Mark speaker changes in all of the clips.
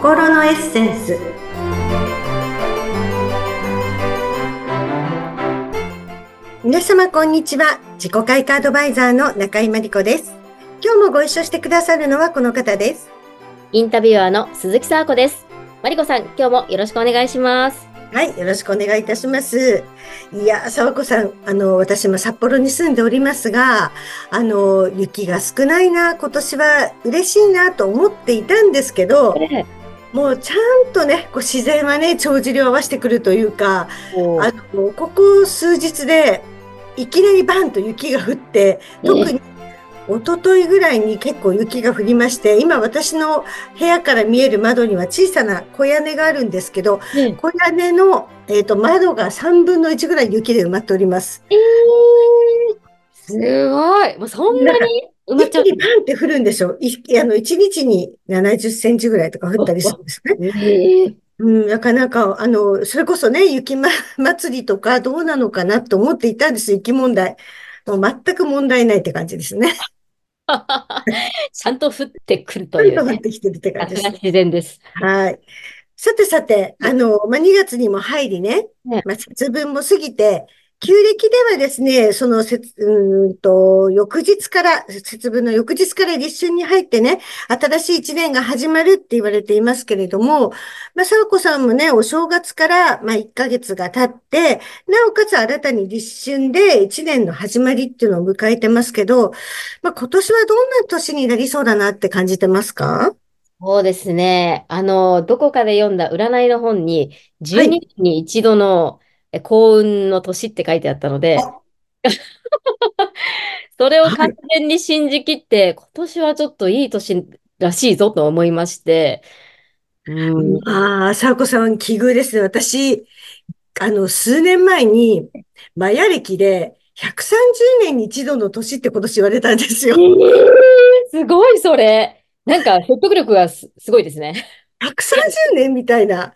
Speaker 1: 心のエッセンス。皆様こんにちは。自己開花アドバイザーの中井真理子です。今日もご一緒してくださるのはこの方です。
Speaker 2: インタビュアーの鈴木沙子です。マリコさん今日もよろしくお願いします。
Speaker 1: はい、よろしくお願いいたします。いや、沢子さん、あの、私も札幌に住んでおりますが、あの、雪が少ないな、今年は嬉しいなと思っていたんですけど、もうちゃんとね、こう自然はね、帳尻を合わせてくるというか、あの、ここ数日で、いきなりバンと雪が降って、特に一昨日ぐらいに結構雪が降りまして、今私の部屋から見える窓には小さな小屋根があるんですけど、うん、小屋根の、えーと、窓が3分の1ぐらい雪で埋まっております。え
Speaker 2: ー、すごい。もうそんなに？
Speaker 1: 埋まっちゃう。一気にパンって降るんでしょいあの、1日に70センチぐらいとか降ったりするんですね。えーうん、なかなか、あの、それこそね、雪ま、祭りとかどうなのかなと思っていたんです、雪問題。もう全く問題ないって感じですね。
Speaker 2: ちゃんと降ってくるという、ね。
Speaker 1: ちゃんと降ってきてるって感じです。
Speaker 2: 自然です。
Speaker 1: はい。さてさて、あの、まあ、2月にも入りね、ねまあ、節分も過ぎて、旧暦ではですね、その節、うんと、翌日から、節分の翌日から立春に入ってね、新しい一年が始まるって言われていますけれども、まあ、沢子さんもね、お正月から、まあ、1ヶ月が経って、なおかつ新たに立春で一年の始まりっていうのを迎えてますけど、まあ、今年はどんな年になりそうだなって感じてますか？
Speaker 2: そうですね。あの、どこかで読んだ占いの本に、12年に一度の、はい幸運の年って書いてあったので、それを完全に信じきって、今年はちょっといい年らしいぞと思いまして、
Speaker 1: うん、ああ、さこさん、奇遇ですね。私、あの、数年前に、マヤ歴で、130年に一度の年って今年言われたんですよ。えー、
Speaker 2: すごい、それ。なんか、説得力がすごいですね。
Speaker 1: 130年みたいな。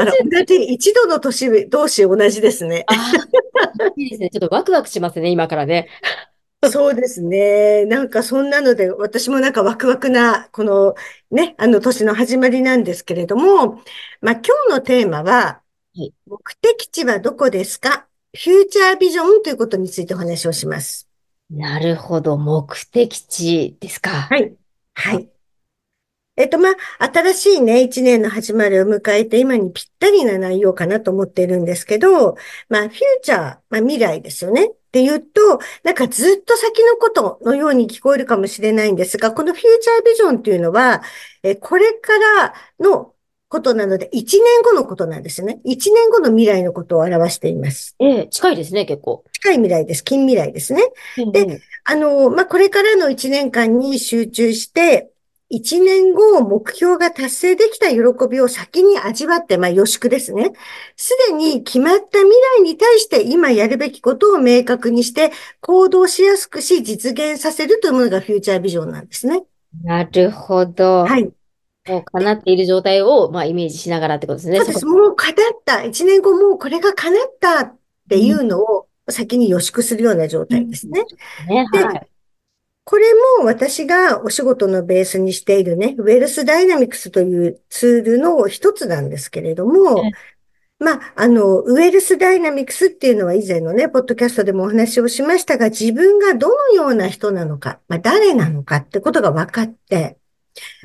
Speaker 1: あら、同じ、一度の年同士同じですね。あ
Speaker 2: いいですね。ちょっとワクワクしますね、今からね。
Speaker 1: そうですね。なんかそんなので、私もなんかワクワクな、このね、あの年の始まりなんですけれども、まあ今日のテーマは、はい、目的地はどこですか？フューチャービジョンということについてお話をします。
Speaker 2: なるほど。目的地ですか。
Speaker 1: はい。はい。えっと、まあ、新しいね、一年の始まりを迎えて、今にぴったりな内容かなと思っているんですけど、まあ、フューチャー、まあ、未来ですよね。って言うと、なんかずっと先のことのように聞こえるかもしれないんですが、このフューチャービジョンっていうのは、え、これからのことなので、1年後のことなんですね。1年後の未来のことを表しています。
Speaker 2: ええ、近いですね、結構。
Speaker 1: 近い未来です。近未来ですね。で、あの、まあ、これからの1年間に集中して、一年後目標が達成できた喜びを先に味わって、まあ予祝ですね。すでに決まった未来に対して今やるべきことを明確にして行動しやすくし実現させるというものがフューチャービジョンなんですね。
Speaker 2: なるほど。はい。もう叶っている状態を、まあ、イメージしながらってことですね。
Speaker 1: そうです。もう叶った。一年後もうこれが叶ったっていうのを先に予祝するような状態ですね。うん、ねはい。これも私がお仕事のベースにしているね、ウェルスダイナミクスというツールの一つなんですけれども、まあ、あの、ウェルスダイナミクスっていうのは以前のね、ポッドキャストでもお話をしましたが、自分がどのような人なのか、まあ、誰なのかってことが分かって、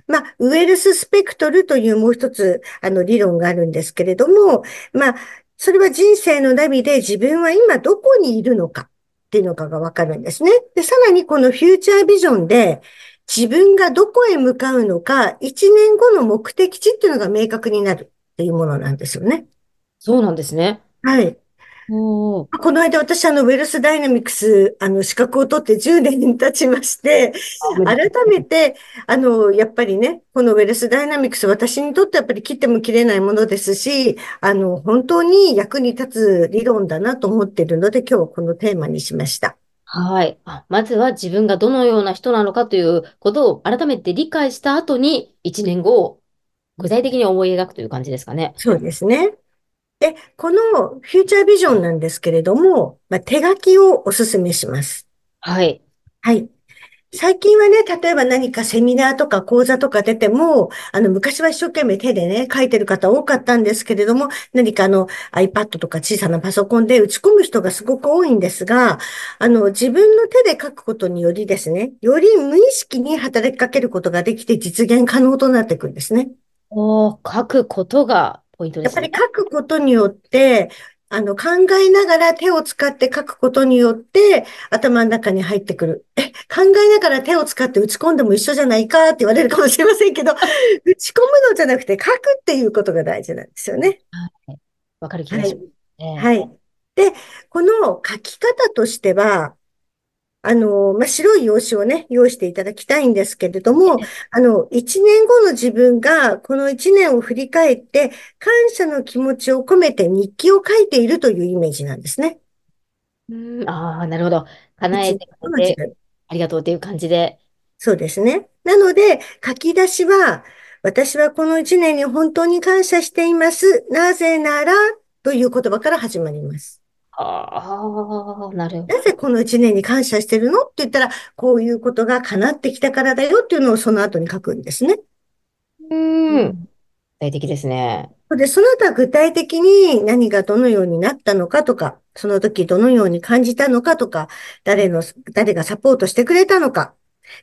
Speaker 1: まあ、ウェルススペクトルというもう一つ、あの、理論があるんですけれども、まあ、それは人生のナビで自分は今どこにいるのか。っていうのかがわかるんですね。で、さらにこのフューチャービジョンで自分がどこへ向かうのか、一年後の目的地っていうのが明確になるっていうものなんですよね。
Speaker 2: そうなんですね。
Speaker 1: はい。この間私あのウェルスダイナミクスあの資格を取って10年に経ちまして、改めてあのやっぱりね、このウェルスダイナミクス私にとってやっぱり切っても切れないものですし、あの本当に役に立つ理論だなと思っているので今日はこのテーマにしました。
Speaker 2: はい。まずは自分がどのような人なのかということを改めて理解した後に1年後を具体的に思い描くという感じですかね。
Speaker 1: そうですね。で、このフューチャービジョンなんですけれども、まあ、手書きをお勧めします。
Speaker 2: はい。
Speaker 1: はい。最近はね、例えば何かセミナーとか講座とか出ても、あの、昔は一生懸命手でね、書いてる方多かったんですけれども、何かあの、iPad とか小さなパソコンで打ち込む人がすごく多いんですが、あの、自分の手で書くことによりですね、より無意識に働きかけることができて実現可能となっていくんですね。
Speaker 2: おー、書くことがポイントですね。
Speaker 1: やっぱり書くことによって、あの、考えながら手を使って書くことによって、頭の中に入ってくる。え、考えながら手を使って打ち込んでも一緒じゃないかって言われるかもしれませんけど、打ち込むのじゃなくて書くっていうことが大事なんですよね。
Speaker 2: はい。わかる気が
Speaker 1: はい。
Speaker 2: します。え
Speaker 1: はい。で、この書き方としては、あの、まあ、白い用紙をね、用意していただきたいんですけれども、あの、一年後の自分が、この一年を振り返って、感謝の気持ちを込めて日記を書いているというイメージなんですね。
Speaker 2: ー、うん、ああ、なるほど。叶えてくれて。ありがとうっていう感じで。
Speaker 1: そうですね。なので、書き出しは、私はこの一年に本当に感謝しています。なぜなら、という言葉から始まります。
Speaker 2: ああ、なるほど。
Speaker 1: なぜこの一年に感謝してるのって言ったら、こういうことが叶ってきたからだよっていうのをその後に書くんですね。う
Speaker 2: うん。具
Speaker 1: ん
Speaker 2: 体的ですね。
Speaker 1: で、その他具体的に何がどのようになったのかとか、その時どのように感じたのかとか、誰の、誰がサポートしてくれたのか、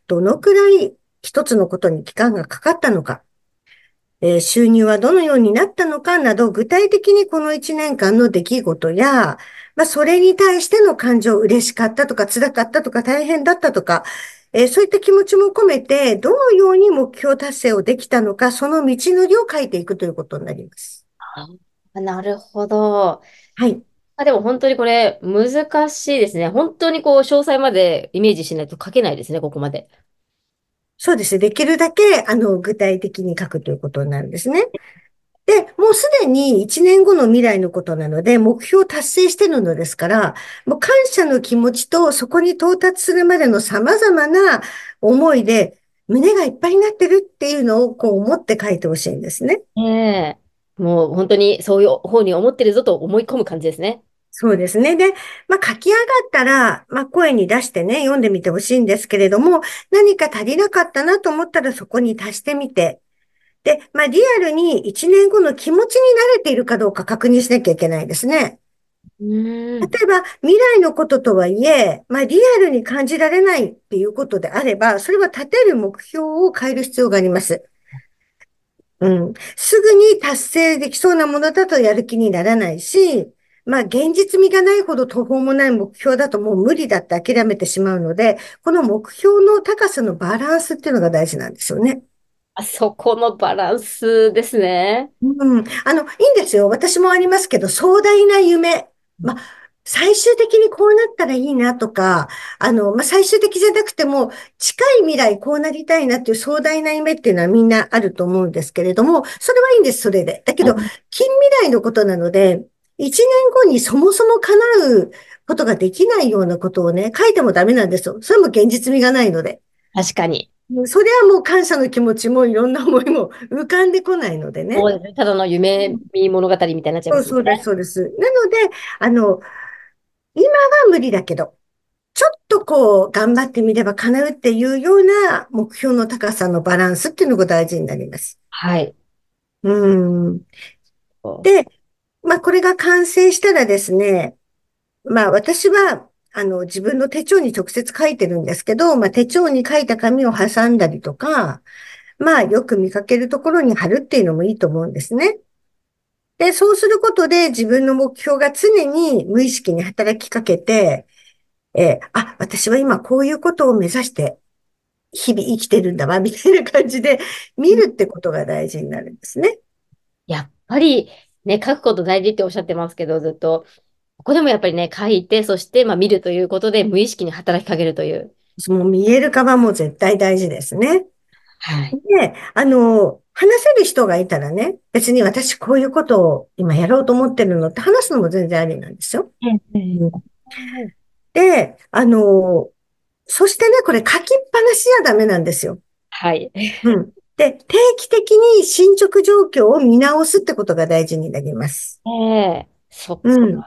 Speaker 1: どのくらい一つのことに期間がかかったのか、えー収入はどのようになったのかなど、具体的にこの一年間の出来事や、まあ、それに対しての感情、嬉しかったとか、辛かったとか、大変だったとか、えーそういった気持ちも込めて、どのように目標達成をできたのか、その道のりを書いていくということになります。
Speaker 2: あーなるほど。
Speaker 1: はい。
Speaker 2: あ、でも本当にこれ難しいですね。本当にこう詳細までイメージしないと書けないですね、ここまで。
Speaker 1: そうですね。できるだけ、あの、具体的に書くということなんですね。で、もうすでに1年後の未来のことなので、目標を達成してるのですから、もう感謝の気持ちとそこに到達するまでの様々な思いで、胸がいっぱいになってるっていうのをこう思って書いてほしいんですね。
Speaker 2: ええもう本当にそういう方に思ってるぞと思い込む感じですね。
Speaker 1: そうですね。で、まあ書き上がったら、まあ声に出してね、読んでみてほしいんですけれども、何か足りなかったなと思ったらそこに足してみて、で、まあ、リアルに1年後の気持ちに慣れているかどうか確認しなきゃいけないですね。例えば、未来のこととはいえ、まあ、リアルに感じられないっていうことであれば、それは立てる目標を変える必要があります。うん。すぐに達成できそうなものだとやる気にならないし、まあ、現実味がないほど途方もない目標だともう無理だって諦めてしまうので、この目標の高さのバランスっていうのが大事なんですよね。
Speaker 2: あそこのバランスですね。
Speaker 1: うん。あの、いいんですよ。私もありますけど、壮大な夢。まあ、最終的にこうなったらいいなとか、あの、まあ、最終的じゃなくても、近い未来こうなりたいなっていう壮大な夢っていうのはみんなあると思うんですけれども、それはいいんです、それで。だけど、
Speaker 2: うん
Speaker 1: 近未来のことなので、一年後にそもそも叶うことができないようなことをね、書いてもダメなんですよ。それも現実味がないので。
Speaker 2: 確かに。
Speaker 1: それはもう感謝の気持ちもいろんな思いも浮かんでこないのでね。
Speaker 2: そうですね。ただの夢見物語みたいになっちゃいますもん
Speaker 1: そうそうです、
Speaker 2: ね。
Speaker 1: そうです。なので、あの、今は無理だけど、ちょっとこう、頑張ってみれば叶うっていうような目標の高さのバランスっていうのが大事になります。
Speaker 2: はい。
Speaker 1: うん。
Speaker 2: そ
Speaker 1: で、まあ、これが完成したらですね、まあ、私は、あの、自分の手帳に直接書いてるんですけど、まあ、手帳に書いた紙を挟んだりとか、まあ、よく見かけるところに貼るっていうのもいいと思うんですね。で、そうすることで自分の目標が常に無意識に働きかけて、えーあ、私は今こういうことを目指して日々生きてるんだわ、みたいな感じで見るってことが大事になるんですね。
Speaker 2: やっぱりね、書くこと大事っておっしゃってますけど、ずっと。ここでもやっぱりね、書いて、そしてまあ見るということで、無意識に働きかけるという。
Speaker 1: もう見える化はもう絶対大事ですね。
Speaker 2: はい。
Speaker 1: で、あの、話せる人がいたらね、別に私こういうことを今やろうと思ってるのって話すのも全然ありなんですよ。
Speaker 2: うん
Speaker 1: で、あの、そしてね、これ書きっぱなしじゃダメなんですよ。
Speaker 2: はい。
Speaker 1: うん。で、定期的に進捗状況を見直すってことが大事になります。
Speaker 2: ええそっ
Speaker 1: うん。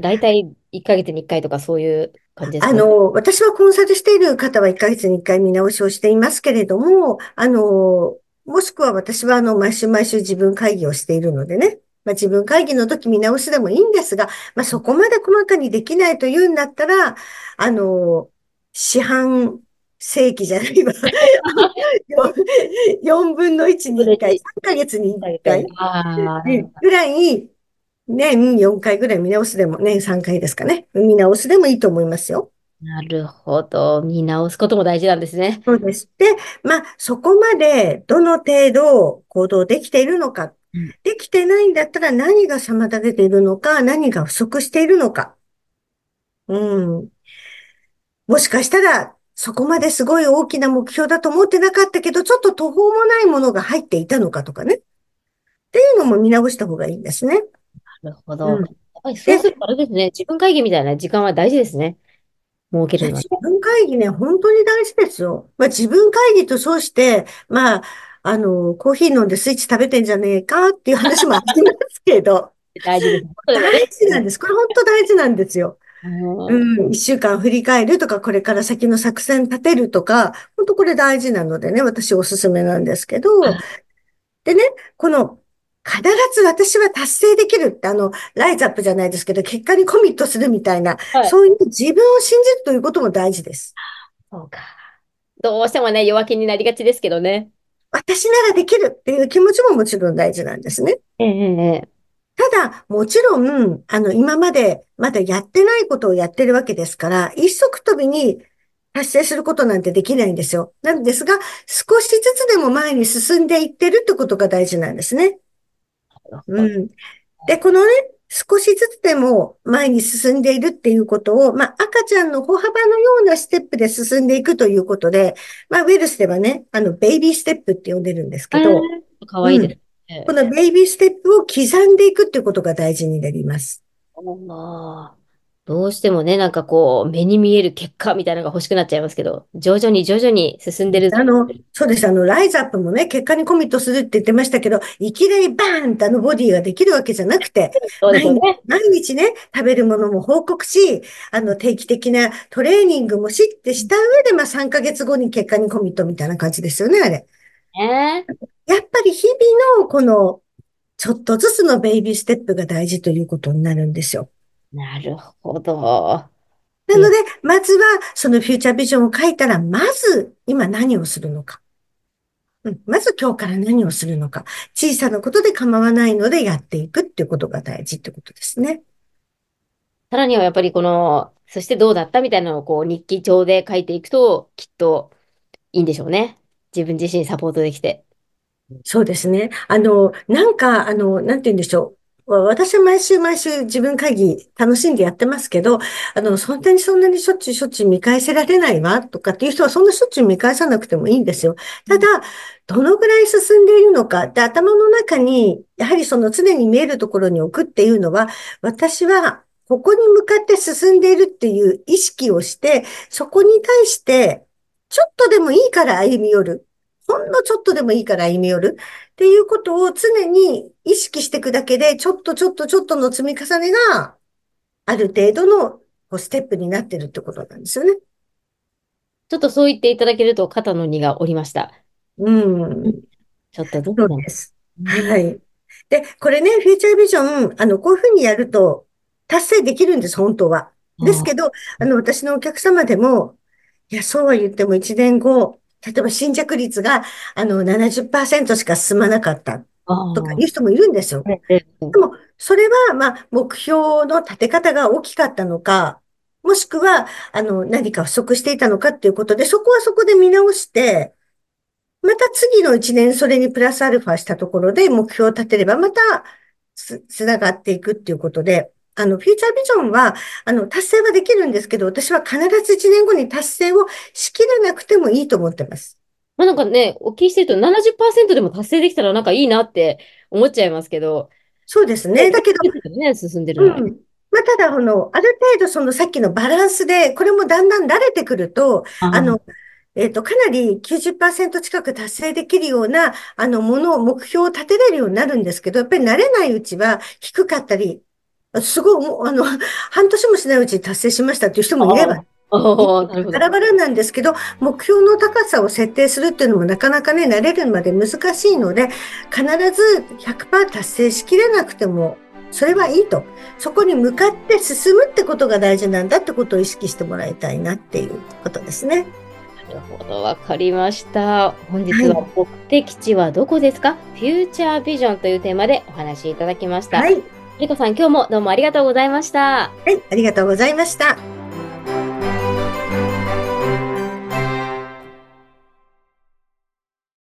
Speaker 2: 大体1ヶ月に1回とかそういう。感じですか？ね。
Speaker 1: あの、私はコンサルしている方は1ヶ月に1回見直しをしていますけれども、あの、もしくは私はあの、毎週毎週自分会議をしているのでね、まあ、自分会議の時見直しでもいいんですが、まあ、そこまで細かにできないというんだったら、あの、四半世紀じゃないわ。4分の1に1回、3ヶ月に1回ぐらい、年4回ぐらい見直すでも、年3回ですかね。見直すでもいいと思いますよ。
Speaker 2: なるほど。見直すことも大事なんですね。
Speaker 1: そうです。で、まあ、そこまでどの程度行動できているのか、うん、できてないんだったら何が妨げているのか、何が不足しているのか。うん。もしかしたら、そこまですごい大きな目標だと思ってなかったけど、ちょっと途方もないものが入っていたのかとかね。っていうのも見直した方がいいんですね。
Speaker 2: なるほど。うん、やっぱりそうするとあれですね、自分会議みたいな時間は大事ですね。設けるのは。
Speaker 1: 自分会議ね、本当に大事ですよ。まあ自分会議と称して、まあ、あの、コーヒー飲んでスイッチ食べてんじゃねえかっていう話もありますけど。
Speaker 2: 大事です。
Speaker 1: 大事なんです。これ本当大事なんですよ。うん、一週間振り返るとか、これから先の作戦立てるとか、本当これ大事なのでね、私おすすめなんですけど、でね、この必ず私は達成できるって、あの、ライズアップじゃないですけど、結果にコミットするみたいな、はい、そういう自分を信じるということも大事です。
Speaker 2: そうか。どうしてもね、弱気になりがちですけどね。
Speaker 1: 私ならできるっていう気持ちももちろん大事なんですね。
Speaker 2: ええ
Speaker 1: ただ、もちろん、あの、今までまだやってないことをやってるわけですから、一足飛びに達成することなんてできないんですよ。なんですが、少しずつでも前に進んでいってるってことが大事なんですね。うん。で、このね、少しずつでも前に進んでいるっていうことを、まあ、赤ちゃんの歩幅のようなステップで進んでいくということで、まあ、ウェルスではね、あの、ベイビーステップって呼んでるんですけど、
Speaker 2: かわいいです、
Speaker 1: うん、このベイビーステップを刻んでいくっていうことが大事になります。
Speaker 2: どうしてもね、なんかこう、目に見える結果みたいなのが欲しくなっちゃいますけど、徐々に徐々に進んでる。
Speaker 1: あの、そうです。あの、ライズアップもね、結果にコミットするって言ってましたけど、いきなりバーンってあのボディができるわけじゃなくて、
Speaker 2: そうですね、
Speaker 1: 毎日ね、食べるものも報告し、あの、定期的なトレーニングもしってした上で、まあ3ヶ月後に結果にコミットみたいな感じですよね、あれ。
Speaker 2: えー、
Speaker 1: やっぱり日々のこの、ちょっとずつのベイビーステップが大事ということになるんですよ。
Speaker 2: なるほど。
Speaker 1: なので、まずは、そのフューチャービジョンを書いたら、まず、今何をするのか。うん、まず今日から何をするのか。小さなことで構わないのでやっていくっていうことが大事ってことですね。
Speaker 2: さらにはやっぱりこの、そしてどうだったみたいなのをこう日記帳で書いていくと、きっといいんでしょうね。自分自身サポートできて。
Speaker 1: そうですね。あの、なんか、あの、なんて言うんでしょう。私は毎週毎週自分会議楽しんでやってますけど、あの、そんなにそんなにしょっちゅうしょっちゅう見返せられないわとかっていう人はそんなしょっちゅう見返さなくてもいいんですよ。ただ、どのぐらい進んでいるのか、で、頭の中に、やはりその常に見えるところに置くっていうのは、私はここに向かって進んでいるっていう意識をして、そこに対して、ちょっとでもいいから歩み寄る。ほんのちょっとでもいいから歩み寄る。っていうことを常に意識していくだけで、ちょっとちょっとちょっとの積み重ねが、ある程度のステップになってるってことなんですよね。
Speaker 2: ちょっとそう言っていただけると肩の荷が下りました。
Speaker 1: うん。
Speaker 2: ちょっとど
Speaker 1: うです。はい。で、これね、フューチャービジョン、あの、こういうふうにやると達成できるんです、本当は。ですけど、あの、私のお客様でも、いや、そうは言っても1年後、例えば新着率が、あの、70%しか進まなかったとかいう人もいるんですよ。でも、それは、まあ、目標の立て方が大きかったのか、もしくは、あの、何か不足していたのかっていうことで、そこはそこで見直して、また次の一年それにプラスアルファしたところで目標を立てれば、またつ、つながっていくっていうことで、あの、フューチャービジョンは、あの、達成はできるんですけど、私は必ず1年後に達成をしきれなくてもいいと思ってます。
Speaker 2: まあなんかね、お聞きしてると70%でも達成できたらなんかいいなって思っちゃいますけど。
Speaker 1: そうですね。だけど、
Speaker 2: ね、進んでる
Speaker 1: うん。まあ、ただ、あの、ある程度そのさっきのバランスで、これもだんだん慣れてくると、あの、えっ、ー、と、かなり90%近く達成できるような、あの、ものを、目標を立てれるようになるんですけど、やっぱり慣れないうちは低かったり、すごい、もう、あの、半年もしないうちに達成しましたっていう人もいれば、バラバラなんですけど、目標の高さを設定するっていうのもなかなかね、慣れるまで難しいので、必ず100%達成しきれなくても、それはいいと。そこに向かって進むってことが大事なんだってことを意識してもらいたいなっていうことですね。
Speaker 2: なるほど、わかりました。本日は目的地はどこですか、はい、フューチャービジョンというテーマでお話しいただきました。はい。リコさん、今日もどうもありがとうございました。は
Speaker 1: い、ありがとうございました。